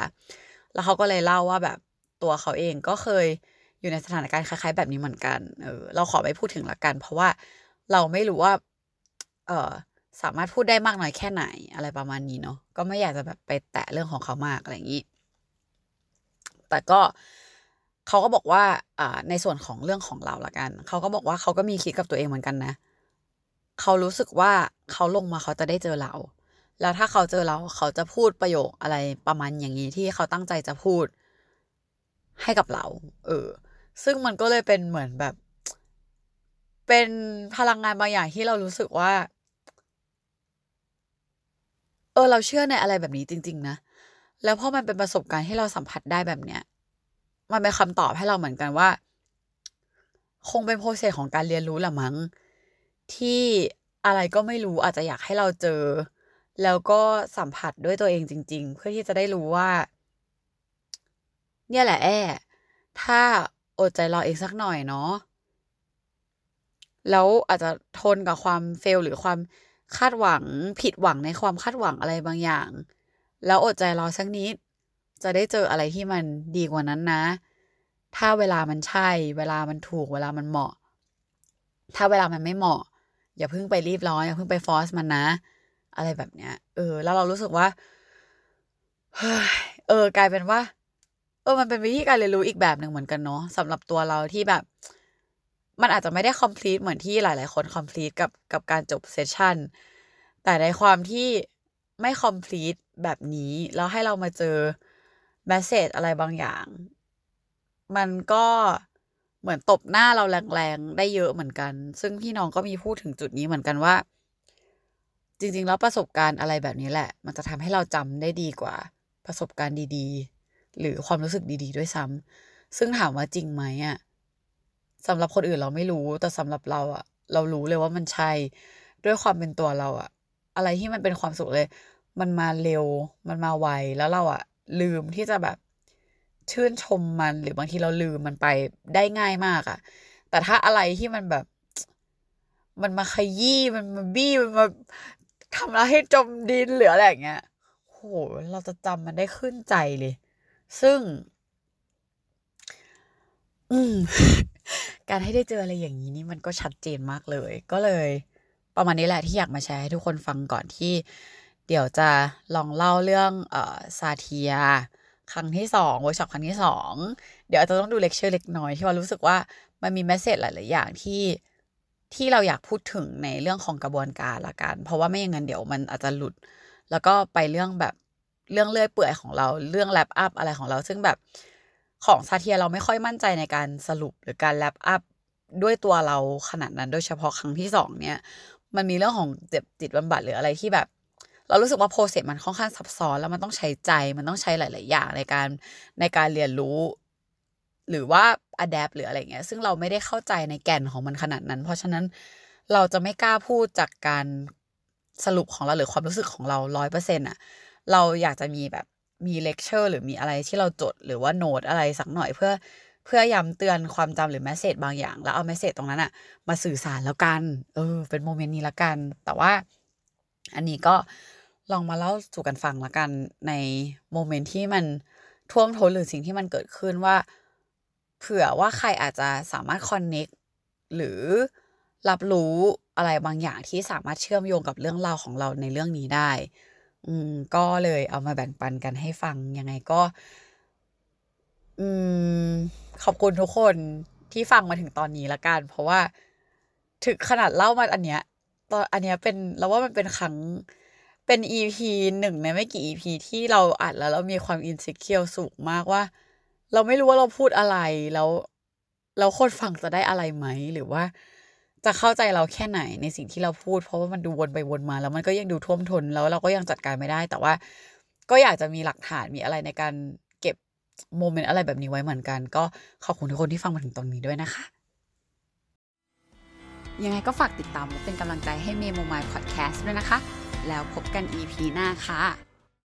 แล้วเขาก็เลยเล่าว่าแบบตัวเขาเองก็เคย อยู่ในสถานการณ์คล้ายๆแบบนี้เหมือนกัน เออ เราขอไม่พูดถึงละกัน เพราะว่าเราไม่รู้ว่า เออสามารถพูดได้มากน้อยแค่ไหน อะไรประมาณนี้เนาะ ก็ไม่อยากจะแบบไปแตะเรื่องของเขามากอะไรอย่างนี้ แต่ก็เขาก็บอกว่าอ่า ในส่วนของเรื่องของเราละกัน เขาก็บอกว่าเขาก็มีคิดกับตัวเองเหมือนกันนะ เขารู้สึกว่าเขาลงมาเขาจะได้เจอเรา แล้วถ้าเขาเจอเราเขาจะพูดประโยคอะไรประมาณอย่างนี้ที่เขาตั้งใจจะพูดให้กับเรา เออ ซึ่งมันก็เลยเป็นเหมือนแบบ เป็นพลังงานบางอย่างที่เรารู้สึกว่า เออ เราเชื่อในอะไรแบบนี้จริง ๆ นะ แล้วพอมันเป็นประสบการณ์ที่เราสัมผัสได้แบบเนี้ย มันเป็นคำตอบให้เราเหมือนกันว่า คงเป็นโปรเซสของการเรียนรู้แหละมั้ง ที่อะไรก็ไม่รู้อาจจะอยากให้เราเจอ แล้วก็สัมผัสด้วยตัวเองจริง ๆ เพื่อที่จะได้รู้ว่า เนี่ยแหละแอถ้า อดใจรออีกสักหน่อยเนาะแล้วอาจจะทนกับความเฟลหรือความคาดหวังผิดหวังในความคาดหวังอะไรบางอย่าง แล้วอดใจรอสักนิด จะได้เจออะไรที่มันดีกว่านั้นนะ ถ้าเวลามันใช่ เวลามันถูกเวลามันเหมาะ ถ้าเวลามันไม่เหมาะ อย่าเพิ่งไปรีบร้อนอย่าเพิ่งไปฟอสมันนะ อะไรแบบเนี้ย เออ แล้วเรารู้สึกว่าเออกลายเป็นว่า เออมันเป็นวิธีการเรียนรู้อีกแบบหนึ่งเหมือนกันเนาะสำหรับตัวเราที่แบบ มันอาจจะไม่ได้คอมพลีทเหมือนที่หลาย ๆ คนคอมพลีทกับกับการจบเซสชั่นแต่ในความที่ไม่คอมพลีทแบบนี้ แล้วให้เรามาเจอแมสเซจอะไรบางอย่าง มันก็เหมือนตบหน้าเราแรงๆ ได้เยอะเหมือนกัน ซึ่งพี่น้องก็มีพูดถึงจุดนี้เหมือนกันว่า จริง ๆ แล้วประสบการณ์อะไรแบบนี้แหละ มันจะทำให้เราจำได้ดีกว่า ประสบการณ์ดีๆ หรือความรู้สึกดี ๆ ด้วยซ้ำซึ่งถามว่าจริงไหมอะสำหรับคนอื่นเราไม่รู้แต่สำหรับเราอะเรารู้เลยว่ามันใช่ด้วยความเป็นตัวเราอะอะไรที่มันเป็นความสุขเลย มันมาเร็วมันมาไวแล้วเราอะลืมที่จะแบบชื่นชมมันหรือบางทีเราลืมมันไปได้ง่ายมากอะแต่ถ้าอะไรที่มันแบบ มันมาขยี้มันมาบี้มันมาทำเราให้จมดินหรืออะไรอย่างเงี้ยโหเราจะจำมันได้ขึ้นใจเลย ซึ่ง อืม การให้ได้เจออะไรอย่างนี้นี่มันก็ชัดเจนมากเลย ก็เลย ประมาณนี้แหละที่อยากมาแชร์ให้ทุกคนฟังก่อนที่ เดี๋ยวจะลองเล่าเรื่องเอ่อ Satir ครั้งที่สองเวิร์กช็อปครั้งที่สองเดี๋ยวอาจจะต้องดูเลคเชอร์เล็กน้อยที่ว่ารู้สึกว่ามันมี message หลาย ๆ อย่างที่ที่เราอยากพูดถึงในเรื่องของกระบวนการละกัน เพราะว่าไม่อย่างนั้นเดี๋ยวมันอาจจะหลุด แล้วก็ไปเรื่องแบบ เรื่องเลื่อยเปื่อยของเราเรื่อง wrap up อะไรของเรา ซึ่งแบบของ Satir เราไม่ค่อยมั่นใจในการสรุปหรือการ wrap upด้วยตัวเราขนาดนั้น โดยเฉพาะครั้งที่สองเนี่ย มันมีเรื่องของเจ็บจิตบำบัดหรืออะไรที่แบบ เรารู้สึกว่า process มันค่อนข้างซับซ้อนแล้วมันต้องใช้ใจมันต้องใช้หลาย ๆ อย่างในการในการเรียนรู้ หรือว่า adapt หรืออะไรเงี้ย ซึ่งเราไม่ได้เข้าใจในแก่นของมันขนาดนั้น เพราะฉะนั้นเราจะไม่กล้าพูดจากการสรุปของเราหรือความรู้สึกของเราร้อยเปอร์เซ็นต์อะ เราอยากจะมีแบบมีเลคเชอร์หรือมีอะไรที่เราจดหรือว่าโน้ตอะไรสักหน่อยเพื่อเพื่อย้ำเตือนความจำหรือ message บางอย่าง แล้วเอา message ตรงนั้นอะมาสื่อสารแล้วกัน เออ เป็น moment นี้ละกัน แต่ว่า อันนี้ก็ลองมาเล่าสู่กันฟังละกันใน moment ที่มันท่วมท้นหรือสิ่งที่มันเกิดขึ้นว่า เผื่อว่าใครอาจจะสามารถ connect หรือรับรู้อะไรบางอย่างที่สามารถเชื่อมโยงกับเรื่องราวของเราในเรื่องนี้ได้ อืมก็เลยเอามาแบ่งปันกันให้ฟัง ยังไงก็ อืม ขอบคุณทุกคนที่ฟังมาถึงตอนนี้ละกัน เพราะว่า ถึงขนาดเล่ามาอันเนี้ยตอนอันเนี้ยเป็นเราว่ามันเป็นครั้งเป็นอีพีหนึ่งในไม่กี่อีพีที่เราอัดแล้วเรามีความอินสิเคียวสูงมากว่า เราไม่รู้ว่าเราพูดอะไรแล้วแล้วคนฟังจะได้อะไรไหมหรือว่า จะเข้าใจเราแค่ไหนในสิ่งที่เราพูด เพราะว่ามันดูวนไปวนมา แล้วมันก็ยังดูท่วมทนแล้วเราก็ยังจัดการไม่ได้ แต่ว่าก็อยากจะมีหลักฐานมีอะไรในการเก็บโมเมนต์อะไรแบบนี้ไว้เหมือนกัน ก็ขอบคุณทุกคนที่ฟังมาถึงตรงนี้ด้วยนะคะ ยังไงก็ฝากติดตามและเป็นกำลังใจให้เมโมมายพอดแคสต์ด้วยนะคะ แล้วพบกัน EP หน้าค่ะ